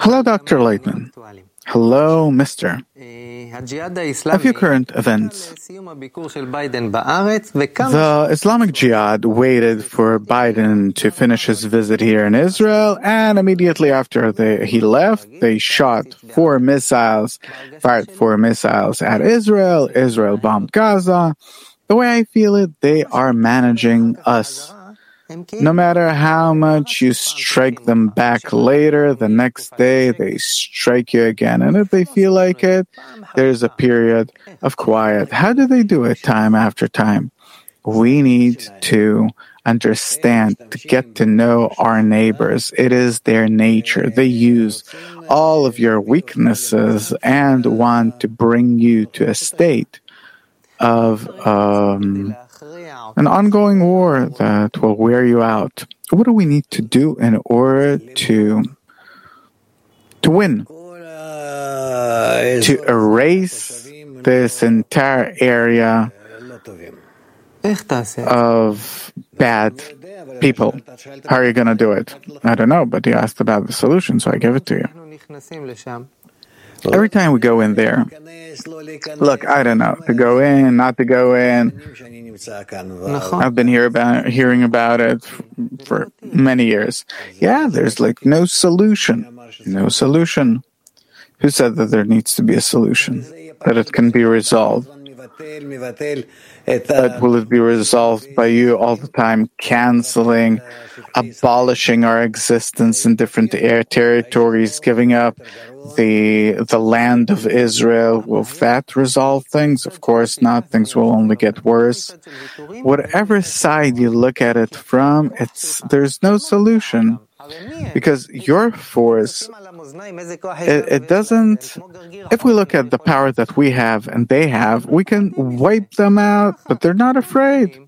Hello, Dr. Laitman. Hello, Mr. A few current events. The Islamic Jihad waited for Biden to finish his visit here in Israel, and immediately after they, he left, they shot four missiles, fired four missiles at Israel. Israel bombed Gaza. The way I feel it, they are managing us no matter how much you strike them back later, the next day they strike you again. And if they feel like it, there's a period of quiet. How do they do it time after time? We need to understand, to get to know our neighbors. It is their nature. They use all of your weaknesses and want to bring you to a state of. Um, an ongoing war that will wear you out. What do we need to do in order to to win? To erase this entire area of bad people. How are you going to do it? I don't know, but you asked about the solution, so I give it to you. Every time we go in there, look, I don't know, to go in, not to go in. I've been here about, hearing about it for many years. Yeah, there's like no solution. No solution. Who said that there needs to be a solution? That it can be resolved? But will it be resolved by you all the time, canceling, abolishing our existence in different air territories, giving up the the land of Israel? Will that resolve things? Of course not. Things will only get worse. Whatever side you look at it from, it's there's no solution because your force, it, it doesn't. If we look at the power that we have and they have, we can wipe them out, but they're not afraid.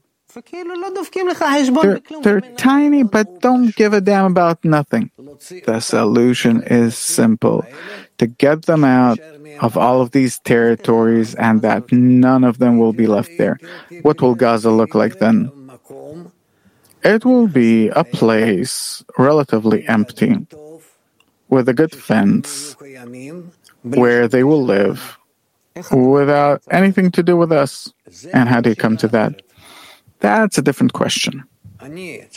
They're, they're, tiny, but don't give a damn about nothing. The solution is simple to get them out of all of these territories and that none of them will be left there. What will Gaza look like then? It will be a place relatively empty, with a good fence, where they will live without anything to do with us. And how do you come to that? That's a different question. I need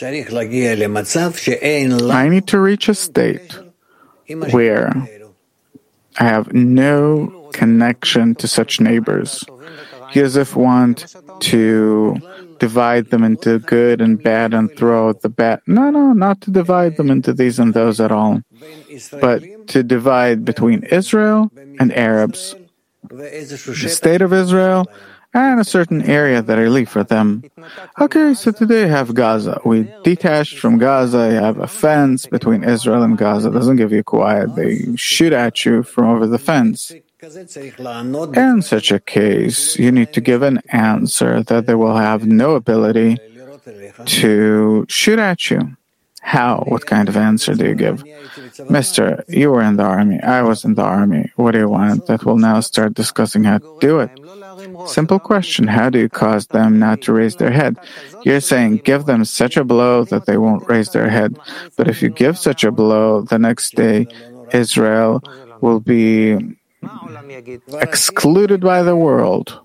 to reach a state where I have no connection to such neighbors. Yosef want to divide them into good and bad and throw the bad. No, no, not to divide them into these and those at all, but to divide between Israel and Arabs, the state of Israel, and a certain area that I leave for them. Okay, so today you have Gaza. We detached from Gaza. You have a fence between Israel and Gaza. It doesn't give you quiet. They shoot at you from over the fence. In such a case, you need to give an answer that they will have no ability to shoot at you. How? What kind of answer do you give? Mister, you were in the army. I was in the army. What do you want? That will now start discussing how to do it. Simple question. How do you cause them not to raise their head? You're saying give them such a blow that they won't raise their head. But if you give such a blow, the next day Israel will be excluded by the world.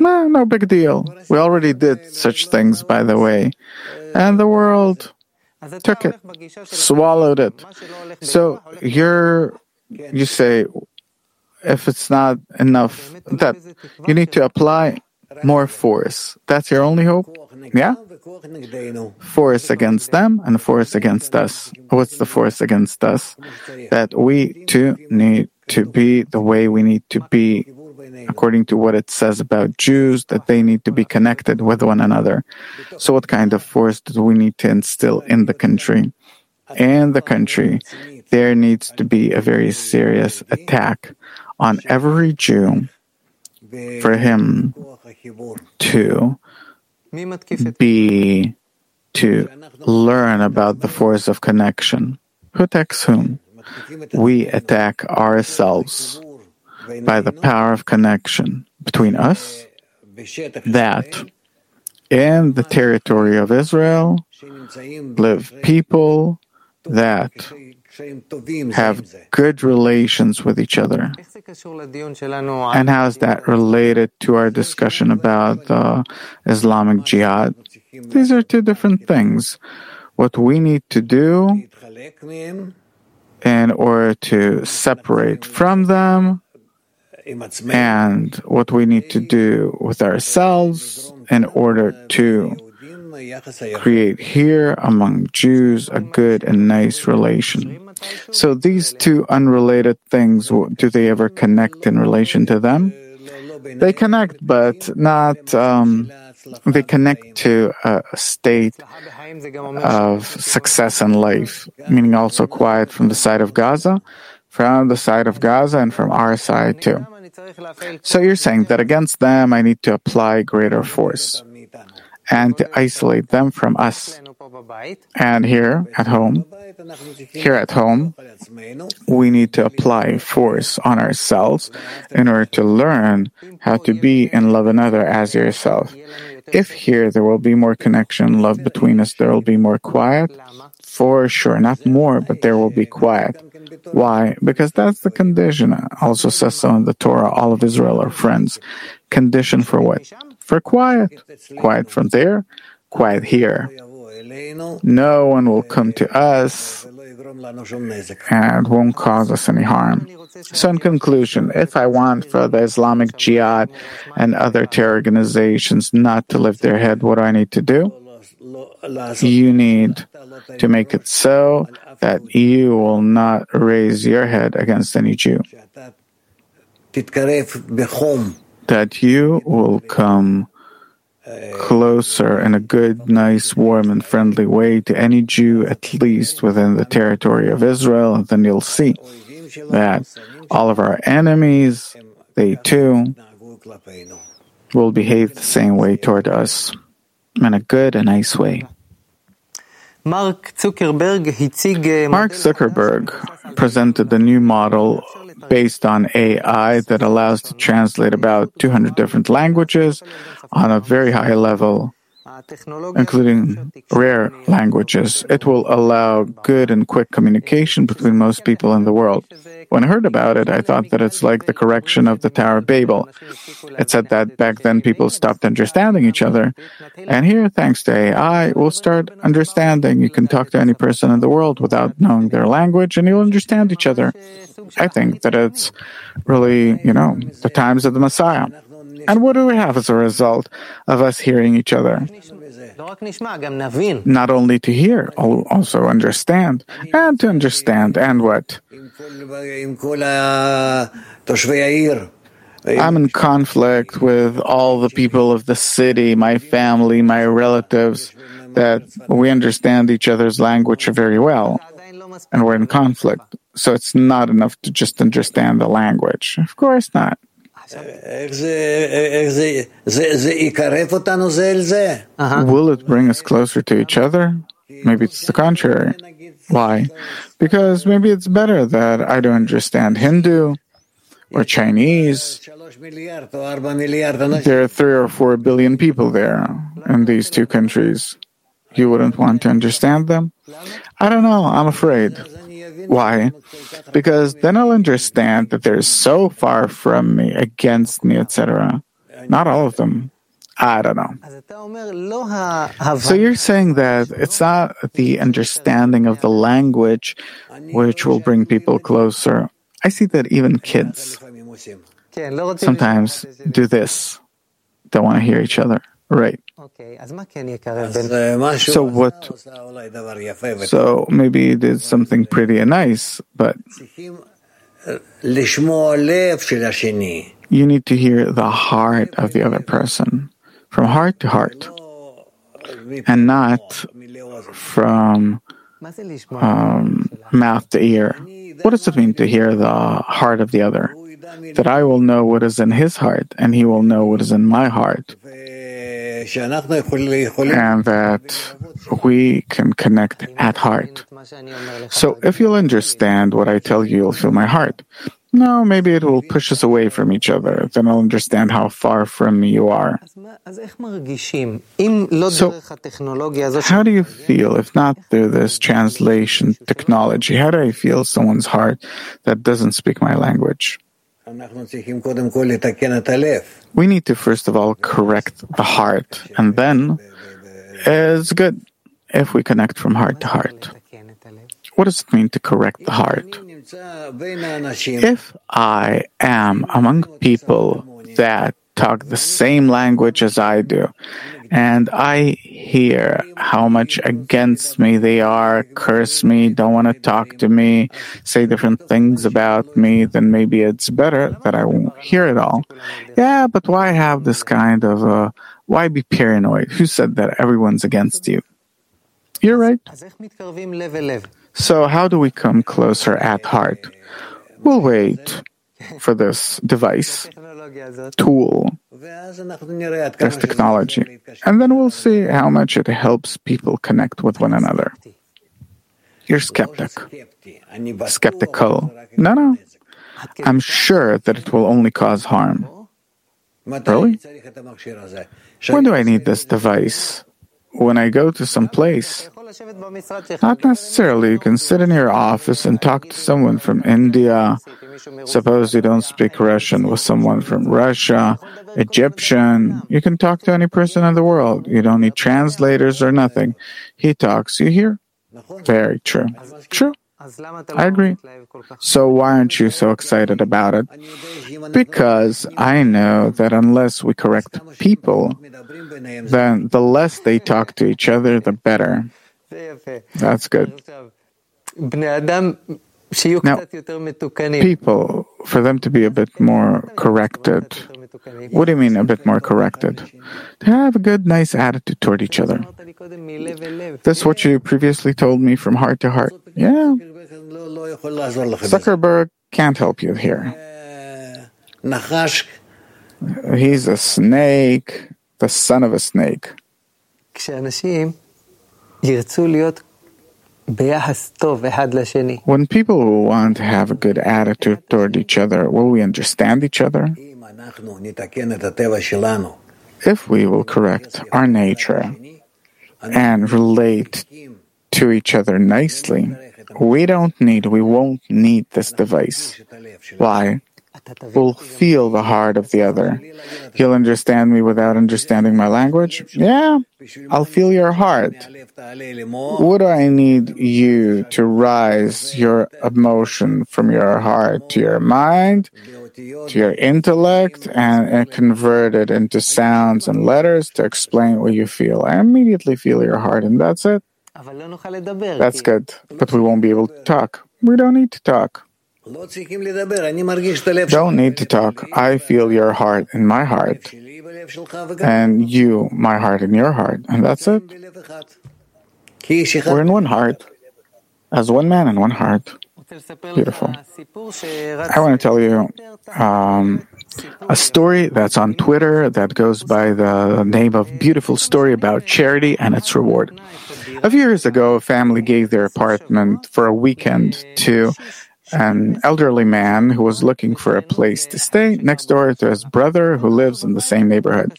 No, no big deal. We already did such things, by the way. And the world took it, swallowed it. So you're, you say, if it's not enough, that you need to apply more force. That's your only hope? Yeah? Force against them and force against us. What's the force against us? That we too need to be the way we need to be according to what it says about Jews, that they need to be connected with one another. So, what kind of force do we need to instill in the country? In the country, there needs to be a very serious attack on every Jew for him to be, to learn about the force of connection. Who attacks whom? we attack ourselves by the power of connection between us, that in the territory of Israel live people that have good relations with each other. And how is that related to our discussion about the Islamic Jihad? These are two different things. What we need to do in order to separate from them and what we need to do with ourselves in order to create here among Jews a good and nice relation. So these two unrelated things, do they ever connect in relation to them? They connect, but not, um, they connect to a state of success in life, meaning also quiet from the side of Gaza, from the side of Gaza, and from our side too. So you're saying that against them, I need to apply greater force and to isolate them from us. And here at home, here at home, we need to apply force on ourselves in order to learn how to be and love another as yourself. If here there will be more connection, love between us, there will be more quiet. For sure, not more, but there will be quiet. Why? Because that's the condition. Also says so in the Torah, all of Israel are friends. Condition for what? For quiet. Quiet from there, quiet here. No one will come to us and won't cause us any harm. So, in conclusion, if I want for the Islamic Jihad and other terror organizations not to lift their head, what do I need to do? You need to make it so that you will not raise your head against any Jew, that you will come closer in a good, nice, warm, and friendly way to any Jew, at least within the territory of Israel, then you'll see that all of our enemies, they too, will behave the same way toward us in a good and nice way. Mark Zuckerberg presented the new model based on AI that allows to translate about 200 different languages on a very high level, including rare languages. It will allow good and quick communication between most people in the world. When I heard about it, I thought that it's like the correction of the Tower of Babel. It said that back then people stopped understanding each other. And here, thanks to AI, we'll start understanding. You can talk to any person in the world without knowing their language and you'll understand each other. I think that it's really, you know, the times of the Messiah. And what do we have as a result of us hearing each other? Not only to hear, also understand, and to understand, and what? I'm in conflict with all the people of the city, my family, my relatives, that we understand each other's language very well, and we're in conflict. So it's not enough to just understand the language. Of course not. Will it bring us closer to each other? Maybe it's the contrary. Why? Because maybe it's better that I don't understand Hindu or Chinese. There are three or four billion people there in these two countries. You wouldn't want to understand them? I don't know. I'm afraid. Why? Because then I'll understand that they're so far from me, against me, etc. Not all of them. I don't know. So you're saying that it's not the understanding of the language which will bring people closer. I see that even kids sometimes do this. Don't want to hear each other. Right. So what? So maybe it is something pretty and nice, but you need to hear the heart of the other person from heart to heart and not from um, mouth to ear. What does it mean to hear the heart of the other? That I will know what is in his heart and he will know what is in my heart and that we can connect at heart. So if you'll understand what I tell you, you'll feel my heart. No, maybe it will push us away from each other. Then I'll understand how far from me you are. So, how do you feel if not through this translation technology? How do I feel someone's heart that doesn't speak my language? We need to first of all correct the heart, and then it's good if we connect from heart to heart. What does it mean to correct the heart? If I am among people that talk the same language as I do, and I hear how much against me they are, curse me, don't want to talk to me, say different things about me, then maybe it's better that I won't hear it all. Yeah, but why have this kind of, uh, why be paranoid? Who said that everyone's against you? You're right. So, how do we come closer at heart? We'll wait for this device, tool, this technology. And then we'll see how much it helps people connect with one another. You're skeptic. Skeptical. No, no. I'm sure that it will only cause harm. Really? When do I need this device? When I go to some place not necessarily. You can sit in your office and talk to someone from India. Suppose you don't speak Russian with someone from Russia, Egyptian. You can talk to any person in the world. You don't need translators or nothing. He talks, you hear? Very true. True. I agree. So why aren't you so excited about it? Because I know that unless we correct people, then the less they talk to each other, the better. That's good. Now, people, for them to be a bit more corrected. What do you mean a bit more corrected? To have a good, nice attitude toward each other. That's what you previously told me from heart to heart. Yeah. Zuckerberg can't help you here. He's a snake, the son of a snake. כשאנשים ירצו להיות ביחס טוב אחד לשני, When people will want to have a good attitude toward each other, will we understand each other? אם אנחנו נתקן את הטבע שלנו, If we will correct our nature and relate to each other nicely, we don't need, we won't need this device. את הלב שלנו. Why? will feel the heart of the other. He'll understand me without understanding my language. Yeah, I'll feel your heart. What do I need you to rise your emotion from your heart to your mind, to your intellect, and, and convert it into sounds and letters to explain what you feel? I immediately feel your heart, and that's it. That's good, but we won't be able to talk. We don't need to talk. Don't need to talk. I feel your heart in my heart, and you, my heart in your heart, and that's it. We're in one heart, as one man in one heart. Beautiful. I want to tell you um, a story that's on Twitter that goes by the name of Beautiful Story About Charity and Its Reward. A few years ago, a family gave their apartment for a weekend to an elderly man who was looking for a place to stay next door to his brother who lives in the same neighborhood.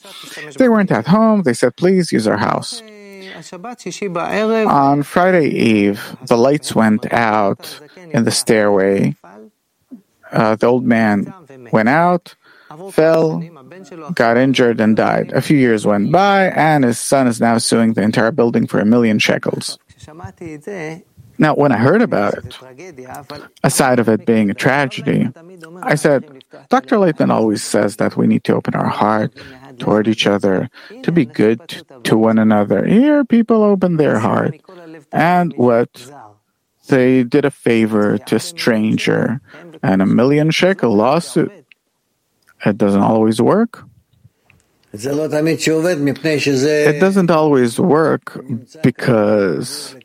They weren't at home. They said, please use our house. On Friday Eve, the lights went out in the stairway. Uh, the old man went out, fell, got injured, and died. A few years went by, and his son is now suing the entire building for a million shekels. Now, when I heard about it, aside of it being a tragedy, I said, Dr. Laitman always says that we need to open our heart toward each other, to be good to one another. Here, people open their heart. And what? They did a favor to a stranger and a million shekel lawsuit. It doesn't always work. It doesn't always work because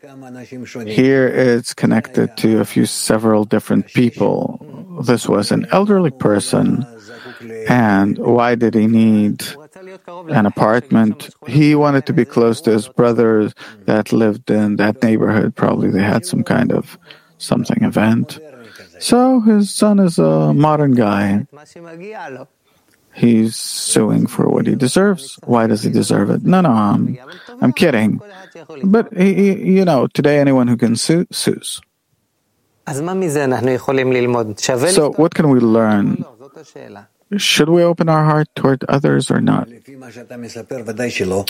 here it's connected to a few several different people. This was an elderly person, and why did he need an apartment? He wanted to be close to his brothers that lived in that neighborhood. Probably they had some kind of something event. So his son is a modern guy. He's suing for what he deserves. Why does he deserve it? No, no, I'm, I'm kidding. But, he, he, you know, today anyone who can sue, sues. So, what can we learn? Should we open our heart toward others or not?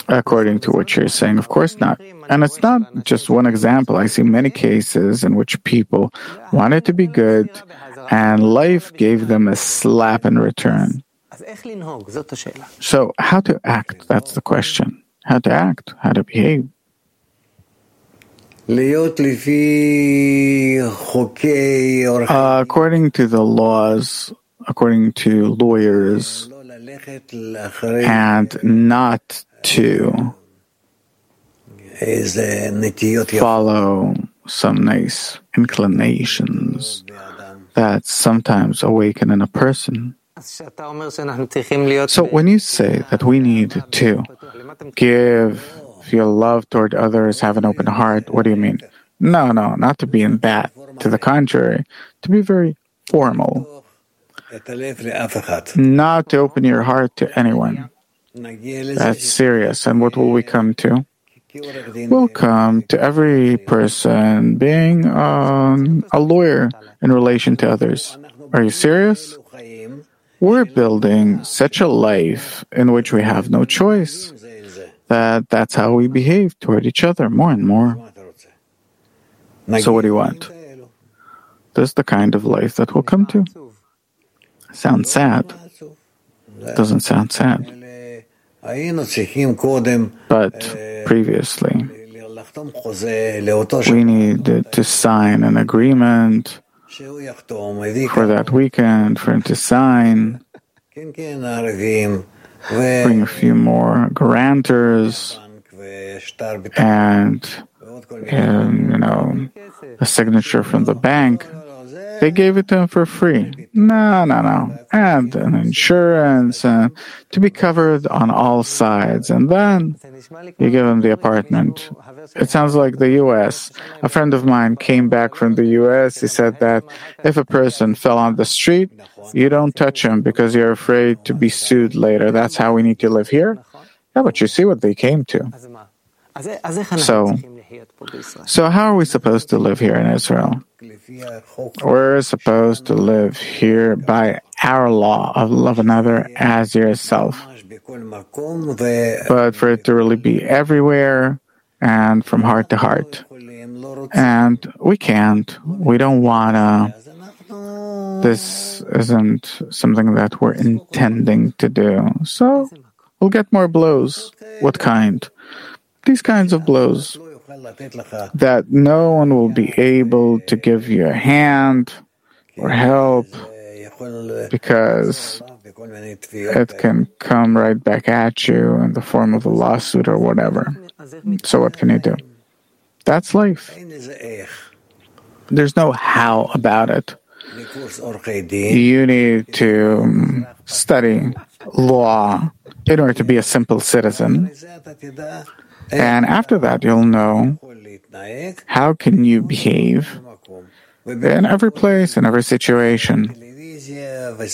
According to what you're saying, of course not. And it's not just one example. I see many cases in which people wanted to be good and life gave them a slap in return. So, how to act? That's the question. How to act? How to behave? Uh, according to the laws, according to lawyers, and not to follow some nice inclinations that sometimes awaken in a person. So when you say that we need to give your love toward others, have an open heart, what do you mean? No, no, not to be in that. To the contrary, to be very formal. Not to open your heart to anyone. That's serious. And what will we come to? We'll come to every person being um, a lawyer in relation to others. Are you serious? We're building such a life in which we have no choice that that's how we behave toward each other more and more. So, what do you want? This is the kind of life that we'll come to. Sounds sad. Doesn't sound sad. But previously, we needed to sign an agreement for that weekend, for him to sign, bring a few more grantors, and, and you know, a signature from the bank. They gave it to him for free. No, no, no. And an insurance and to be covered on all sides. And then you give him the apartment. It sounds like the U.S. A friend of mine came back from the U.S. He said that if a person fell on the street, you don't touch him because you're afraid to be sued later. That's how we need to live here. Yeah, but you see what they came to. So, so, how are we supposed to live here in Israel? We're supposed to live here by our law of love another as yourself. But for it to really be everywhere and from heart to heart. And we can't. We don't want to. This isn't something that we're intending to do. So we'll get more blows. What kind? These kinds of blows that no one will be able to give you a hand or help because it can come right back at you in the form of a lawsuit or whatever. So, what can you do? That's life. There's no how about it. You need to um, study law in order to be a simple citizen. And after that, you'll know how can you behave in every place, in every situation.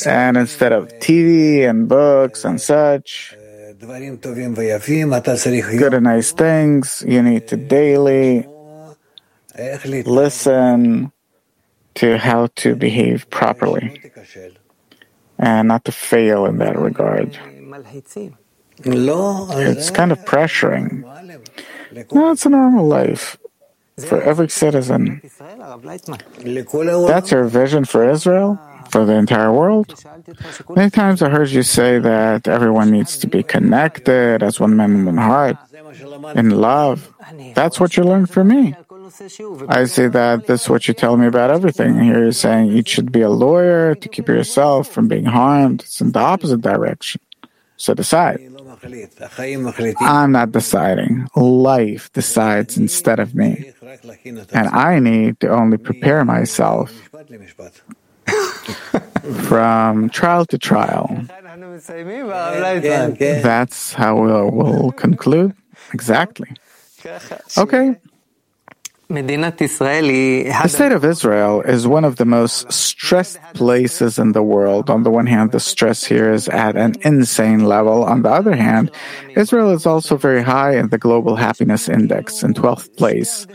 And instead of TV and books and such, good and nice things, you need to daily listen to how to behave properly and not to fail in that regard. It's kind of pressuring. No, it's a normal life for every citizen. That's your vision for Israel, for the entire world? Many times I heard you say that everyone needs to be connected as one man, one heart, in love. That's what you learned from me. I see that this is what you tell me about everything. Here you're saying you should be a lawyer to keep yourself from being harmed. It's in the opposite direction. So decide. I'm not deciding. Life decides instead of me. And I need to only prepare myself from trial to trial. That's how we'll, we'll conclude. Exactly. Okay. The state of Israel is one of the most stressed places in the world. On the one hand, the stress here is at an insane level. On the other hand, Israel is also very high in the global happiness index in 12th place.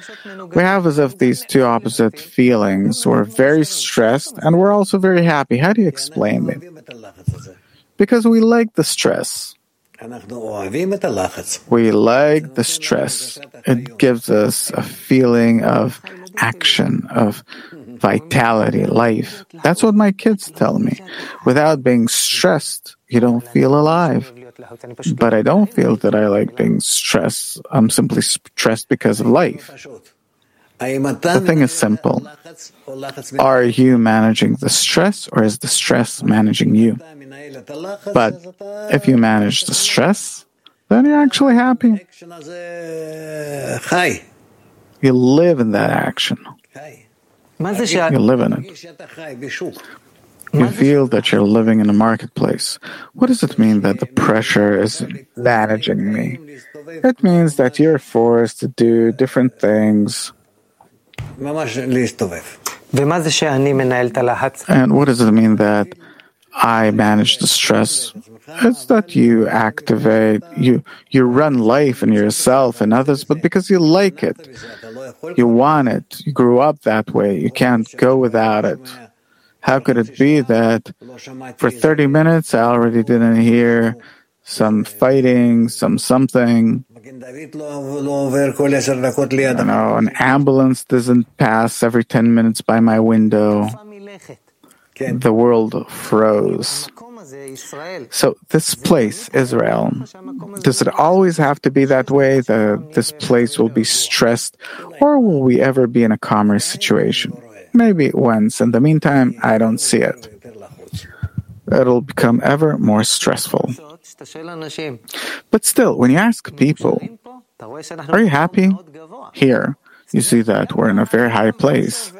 We have as if these two opposite feelings. We're very stressed and we're also very happy. How do you explain it? Because we like the stress. We like the stress. It gives us a feeling of action, of vitality, life. That's what my kids tell me. Without being stressed, you don't feel alive. But I don't feel that I like being stressed. I'm simply stressed because of life. The thing is simple. Are you managing the stress or is the stress managing you? But if you manage the stress, then you're actually happy. You live in that action. You live in it. You feel that you're living in a marketplace. What does it mean that the pressure is managing me? It means that you're forced to do different things. And what does it mean that I manage the stress? It's that you activate, you, you run life and yourself and others, but because you like it, you want it, you grew up that way, you can't go without it. How could it be that for 30 minutes I already didn't hear some fighting, some something? No, an ambulance doesn't pass every 10 minutes by my window. The world froze. So, this place, Israel, does it always have to be that way? The, this place will be stressed, or will we ever be in a calmer situation? Maybe once. In the meantime, I don't see it. It'll become ever more stressful. But still, when you ask people, are you happy? Here, you see that we're in a very high place.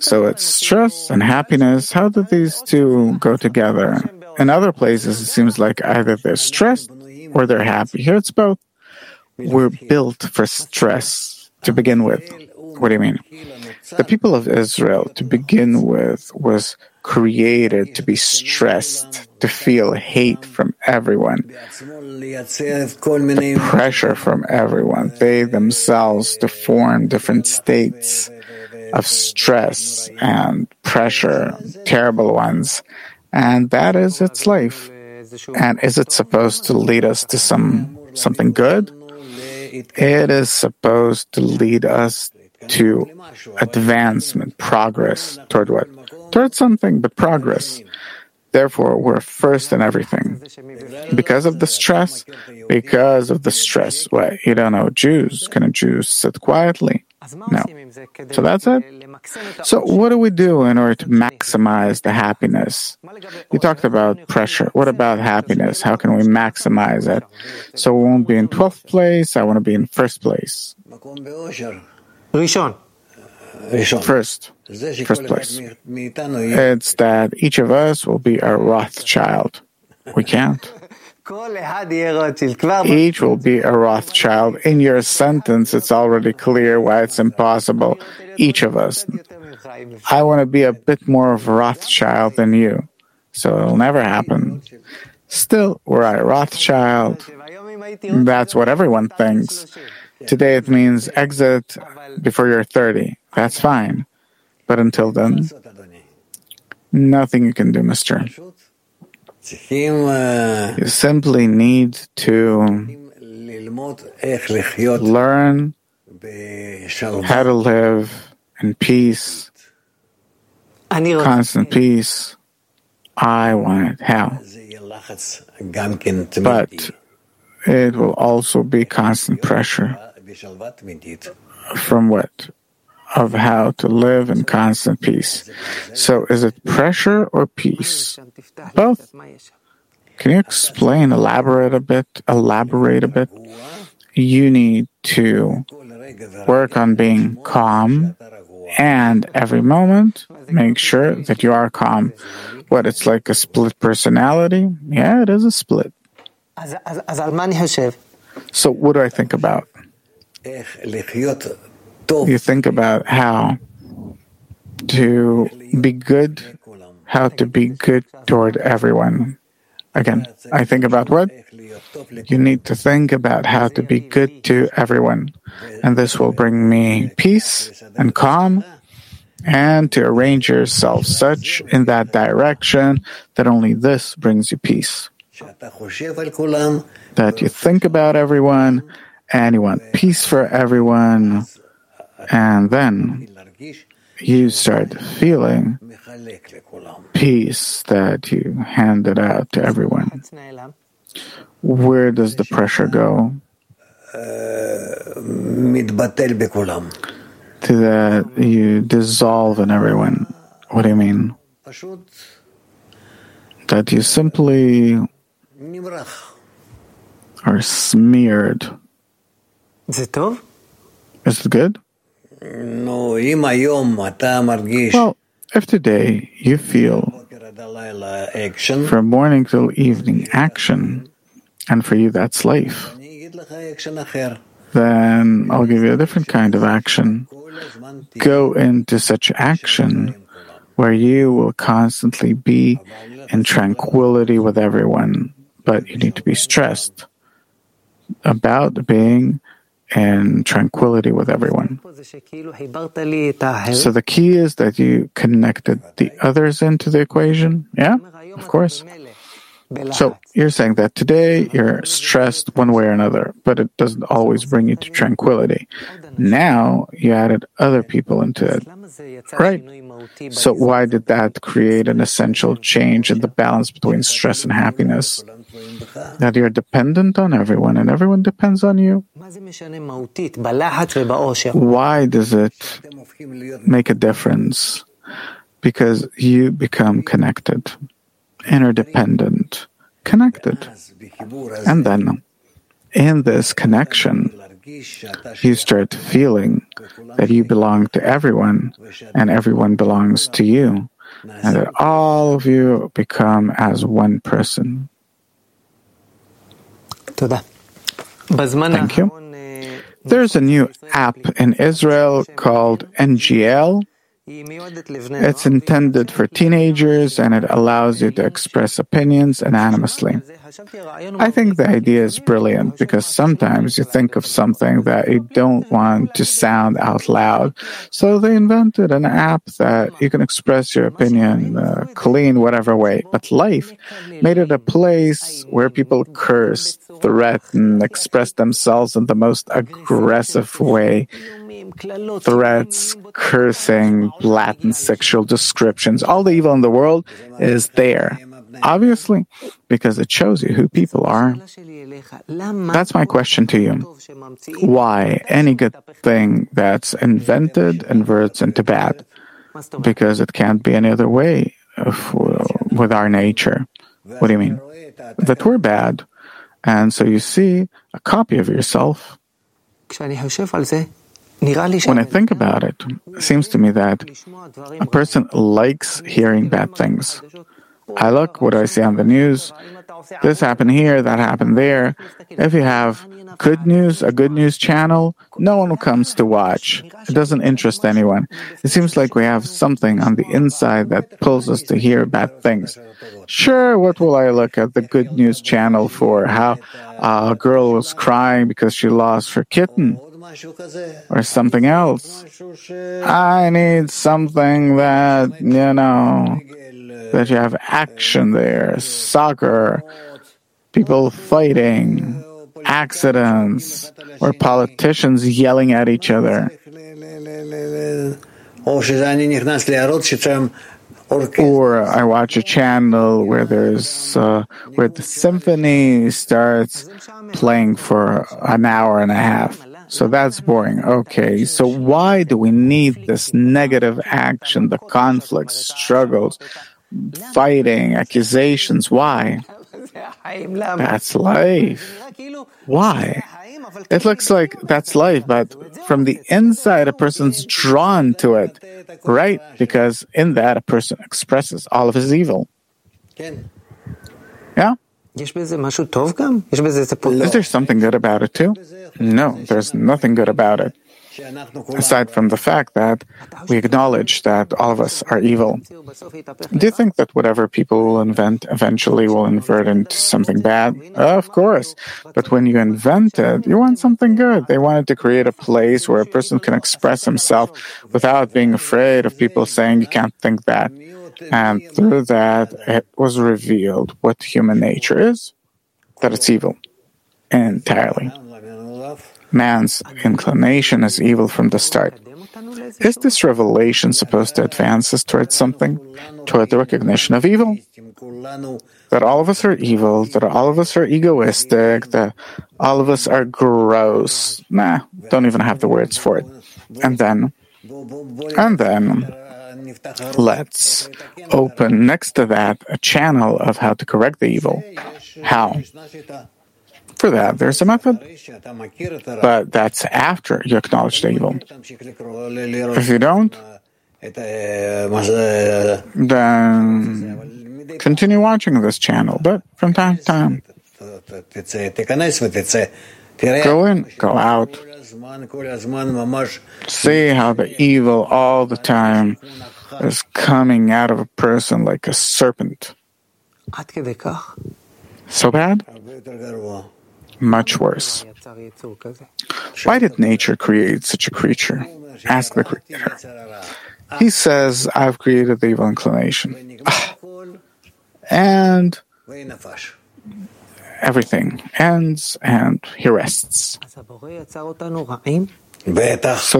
So it's stress and happiness. How do these two go together? In other places, it seems like either they're stressed or they're happy. Here it's both. We're built for stress to begin with. What do you mean? The people of Israel, to begin with, was created to be stressed, to feel hate from everyone, the pressure from everyone. They themselves to form different states of stress and pressure, terrible ones. And that is its life. And is it supposed to lead us to some something good? It is supposed to lead us to advancement, progress toward what? towards something, but progress. Therefore, we're first in everything. Because of the stress, because of the stress. what? you don't know, Jews, can a Jew sit quietly? No. So that's it. So what do we do in order to maximize the happiness? You talked about pressure. What about happiness? How can we maximize it? So we won't be in 12th place. I want to be in first place. First. First place. It's that each of us will be a Rothschild. We can't. Each will be a Rothschild. In your sentence, it's already clear why it's impossible. Each of us. I want to be a bit more of Rothschild than you. So it'll never happen. Still, we're a Rothschild. That's what everyone thinks. Today it means exit before you're 30. That's fine. But until then, nothing you can do, mister. You simply need to learn how to live in peace, constant peace. I want it. How? But it will also be constant pressure. From what? of how to live in constant peace. So is it pressure or peace? Both. Can you explain, elaborate a bit, elaborate a bit? You need to work on being calm and every moment make sure that you are calm. What, it's like a split personality? Yeah, it is a split. So what do I think about? you think about how to be good, how to be good toward everyone. Again, I think about what? You need to think about how to be good to everyone. And this will bring me peace and calm and to arrange yourself such in that direction that only this brings you peace. That you think about everyone and you want peace for everyone and then you start feeling peace that you handed out to everyone. Where does the pressure go? To that you dissolve in everyone. What do you mean? That you simply are smeared. Is it good? Well, if today you feel from morning till evening action, and for you that's life, then I'll give you a different kind of action. Go into such action where you will constantly be in tranquility with everyone, but you need to be stressed about being and tranquility with everyone. So the key is that you connected the others into the equation. Yeah, of course. So you're saying that today you're stressed one way or another, but it doesn't always bring you to tranquility. Now you added other people into it. Right. So why did that create an essential change in the balance between stress and happiness? that you're dependent on everyone and everyone depends on you? Why does it make a difference? Because you become connected, interdependent, connected. And then in this connection, you start feeling that you belong to everyone and everyone belongs to you, and that all of you become as one person. Thank you. There's a new app in Israel called NGL. It's intended for teenagers and it allows you to express opinions anonymously. I think the idea is brilliant because sometimes you think of something that you don't want to sound out loud. So they invented an app that you can express your opinion uh, clean, whatever way. But life made it a place where people curse, threaten, express themselves in the most aggressive way threats, cursing, blatant sexual descriptions, all the evil in the world is there. Obviously, because it shows you who people are. That's my question to you. Why any good thing that's invented inverts into bad? Because it can't be any other way uh, with our nature. What do you mean? That we're bad. And so you see a copy of yourself. When I think about it, it seems to me that a person likes hearing bad things. I look what I see on the news. This happened here, that happened there. If you have good news, a good news channel, no one comes to watch. It doesn't interest anyone. It seems like we have something on the inside that pulls us to hear bad things. Sure, what will I look at the good news channel for? How a girl was crying because she lost her kitten or something else. I need something that, you know, that you have action there, soccer, people fighting, accidents, or politicians yelling at each other. Or I watch a channel where there's uh, where the symphony starts playing for an hour and a half. So that's boring. Okay. So why do we need this negative action, the conflicts, struggles, fighting, accusations. Why? That's life. Why? It looks like that's life, but from the inside, a person's drawn to it, right? Because in that, a person expresses all of his evil. Yeah? Is there something good about it too? No, there's nothing good about it aside from the fact that we acknowledge that all of us are evil. Do you think that whatever people will invent eventually will invert into something bad? Of course. But when you invent it, you want something good. They wanted to create a place where a person can express himself without being afraid of people saying you can't think that. And through that, it was revealed what human nature is that it's evil entirely. Man's inclination is evil from the start. Is this revelation supposed to advance us towards something? Toward the recognition of evil? That all of us are evil, that all of us are egoistic, that all of us are gross. Nah, don't even have the words for it. And then, and then, let's open next to that a channel of how to correct the evil. How? For that, there's a method. But that's after you acknowledge the evil. If you don't, then continue watching this channel, but from time to time. Go in, go out. See how the evil all the time is coming out of a person like a serpent. So bad? Much worse. Why did nature create such a creature? Ask the creator. He says, I've created the evil inclination. Ah. And everything ends and he rests. So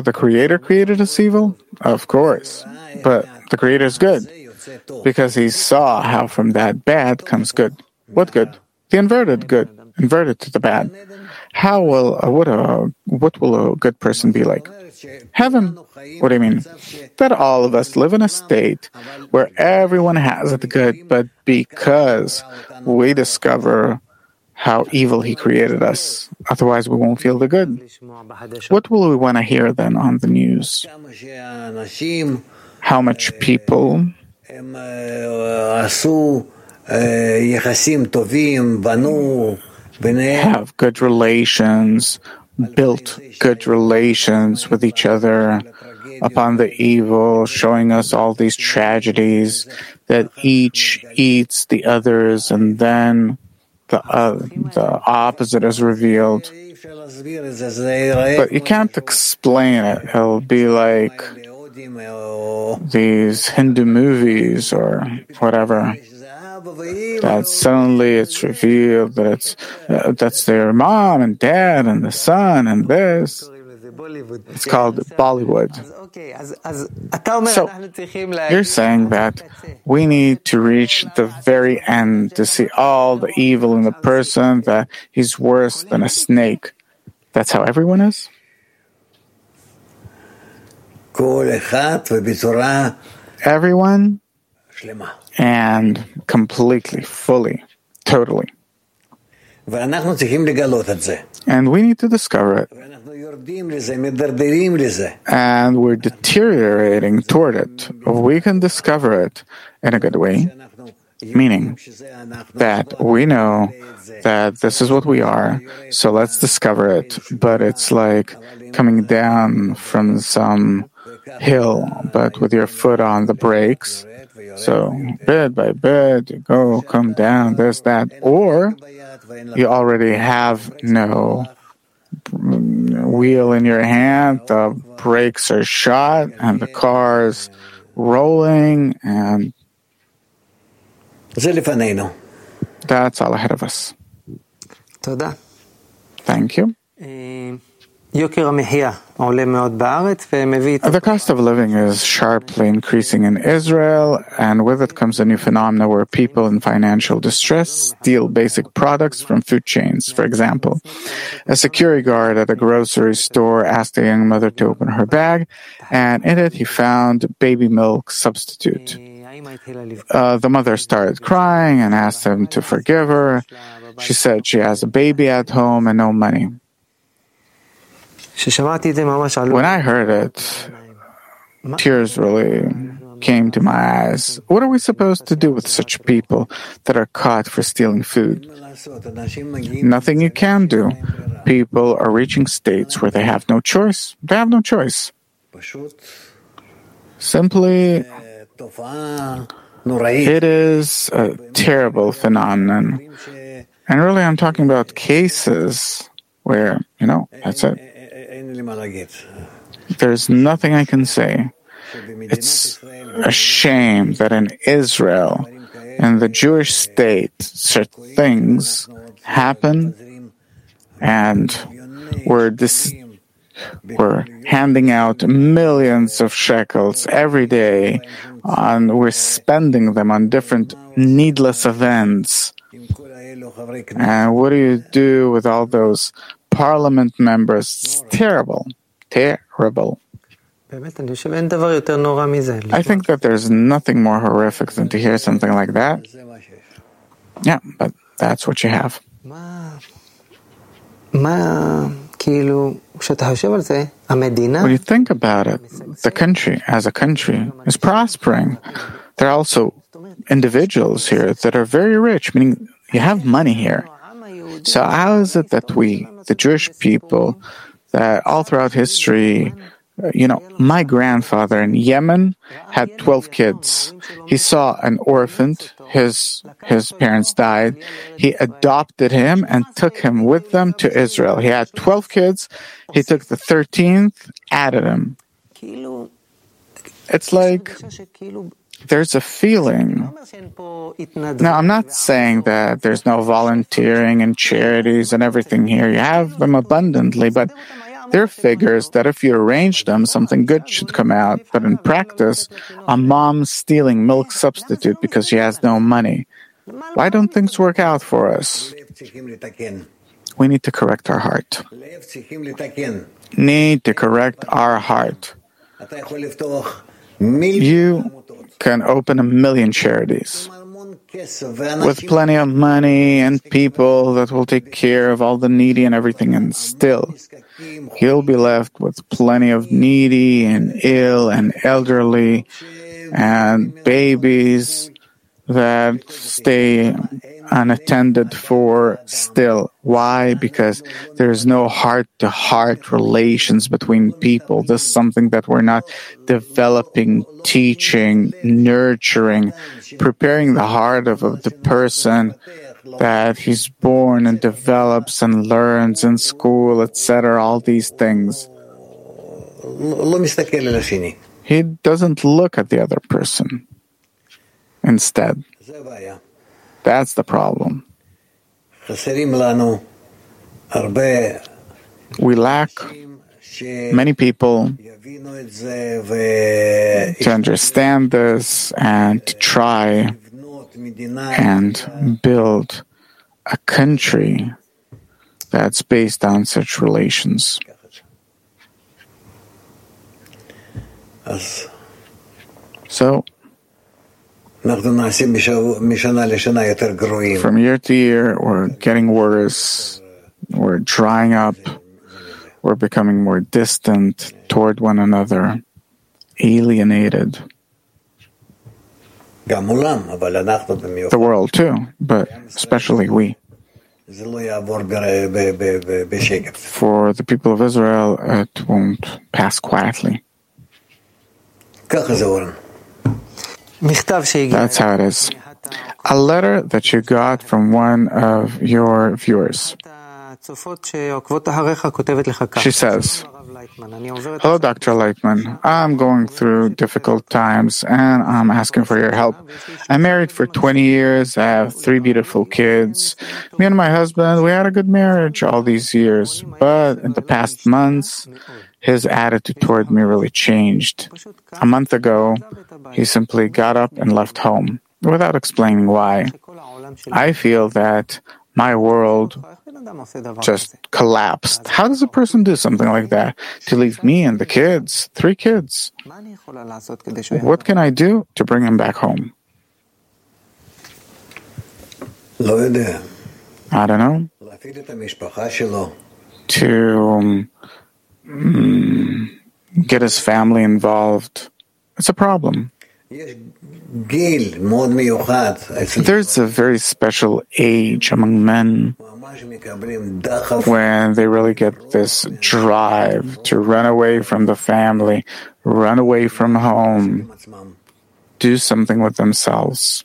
the creator created us evil? Of course. But the creator is good because he saw how from that bad comes good. What good? The inverted good, inverted to the bad. How will uh, what a what will a good person be like? Heaven. What do you mean? That all of us live in a state where everyone has it good, but because we discover how evil he created us, otherwise we won't feel the good. What will we want to hear then on the news? How much people have good relations, built good relations with each other upon the evil, showing us all these tragedies that each eats the others, and then the uh, the opposite is revealed. But you can't explain it. It'll be like these Hindu movies or whatever that suddenly it's revealed that it's uh, that's their mom and dad and the son and this. It's called Bollywood. So you're saying that we need to reach the very end to see all the evil in the person, that he's worse than a snake. That's how everyone is? Everyone and completely, fully, totally. And we need to discover it. And we're deteriorating toward it. We can discover it in a good way, meaning that we know that this is what we are, so let's discover it. But it's like coming down from some hill, but with your foot on the brakes so bit by bit, you go, come down, this, that. Or you already have no wheel in your hand, the brakes are shot, and the car is rolling, and that's all ahead of us. Thank you. Eh, The cost of living is sharply increasing in Israel, and with it comes a new phenomenon where people in financial distress steal basic products from food chains. For example, a security guard at a grocery store asked a young mother to open her bag, and in it he found baby milk substitute. Uh, the mother started crying and asked him to forgive her. She said she has a baby at home and no money. When I heard it, tears really came to my eyes. What are we supposed to do with such people that are caught for stealing food? Nothing you can do. People are reaching states where they have no choice. They have no choice. Simply, it is a terrible phenomenon. And really, I'm talking about cases where, you know, that's it. There's nothing I can say. It's a shame that in Israel, in the Jewish state, certain things happen and we're, dis- we're handing out millions of shekels every day and we're spending them on different needless events. And what do you do with all those parliament members? It's terrible. Terrible. I think that there's nothing more horrific than to hear something like that. Yeah, but that's what you have. When you think about it, the country as a country is prospering. There are also individuals here that are very rich, meaning you have money here. So how is it that we, the Jewish people, that all throughout history, you know, my grandfather in Yemen had 12 kids. He saw an orphan. His, his parents died. He adopted him and took him with them to Israel. He had 12 kids. He took the 13th, added him. It's like there's a feeling. Now, I'm not saying that there's no volunteering and charities and everything here. You have them abundantly, but there are figures that if you arrange them, something good should come out. But in practice, a mom stealing milk substitute because she has no money. Why don't things work out for us? We need to correct our heart. Need to correct our heart. You can open a million charities with plenty of money and people that will take care of all the needy and everything, and still you'll be left with plenty of needy and ill and elderly and babies that stay unattended for still. Why? Because there's no heart to heart relations between people. This is something that we're not developing, teaching, nurturing, preparing the heart of, of the person that he's born and develops and learns in school, etc. All these things. He doesn't look at the other person instead. That's the problem. We lack many people to understand this and to try and build a country that's based on such relations. So, from year to year, we're getting worse, we're drying up, we're becoming more distant toward one another, alienated. The world too, but especially we. For the people of Israel, it won't pass quietly. That's how it is. A letter that you got from one of your viewers. She says, Hello, Dr. Laitman. I'm going through difficult times and I'm asking for your help. I'm married for 20 years. I have three beautiful kids. Me and my husband, we had a good marriage all these years, but in the past months, his attitude toward me really changed. A month ago, he simply got up and left home without explaining why. I feel that my world just collapsed. How does a person do something like that? To leave me and the kids, three kids. What can I do to bring him back home? I don't know. To um, Hmm. get his family involved. It's a problem. There's a very special age among men when they really get this drive to run away from the family, run away from home, do something with themselves.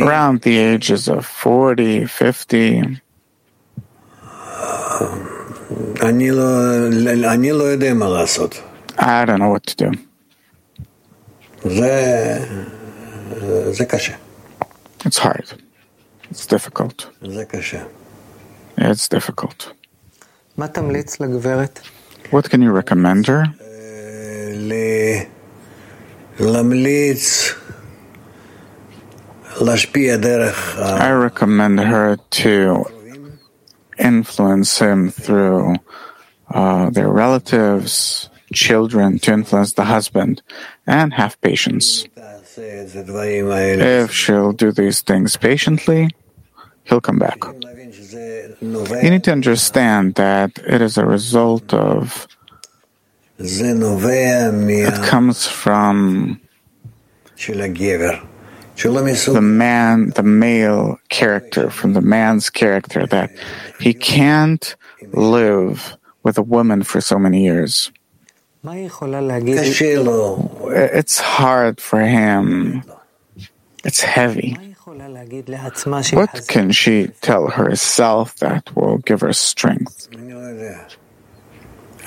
Around the ages of 40, 50. אני לא יודע מה לעשות. I don't know what to do. זה, זה קשה, It's hard. It's difficult. זה קשה. It's difficult. מה תמליץ לגברת? What can you recommend her? אה, ל- להמליץ להשפיע דרך I recommend her to influence him through uh, their relatives, children, to influence the husband, and have patience. If she'll do these things patiently, he'll come back. You need to understand that it is a result of. It comes from the man, the male character, from the man's character, that he can't live with a woman for so many years. It's hard for him. It's heavy. What can she tell herself that will give her strength?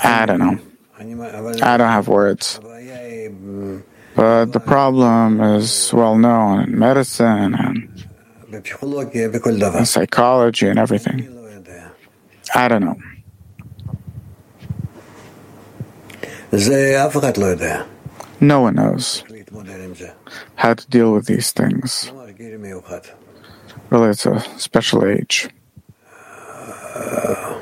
I don't know. I don't have words. But the problem is well known in medicine and psychology and everything. I don't know. No one knows how to deal with these things. Really, it's a special age. Uh,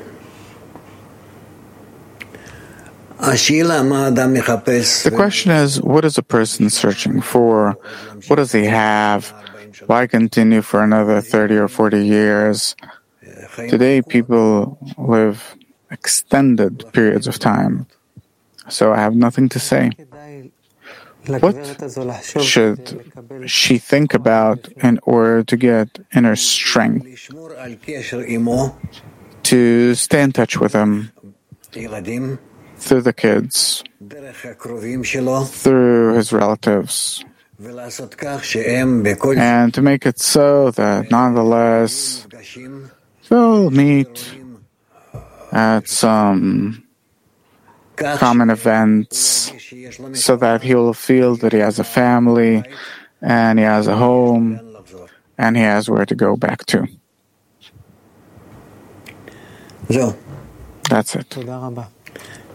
The question is, what is a person searching for? What does he have? Why continue for another 30 or 40 years? Today, people live extended periods of time. So I have nothing to say. What should she think about in order to get inner strength to stay in touch with him? through the kids, through his relatives, and to make it so that nonetheless they'll meet at some common events so that he will feel that he has a family and he has a home and he has where to go back to. That's it.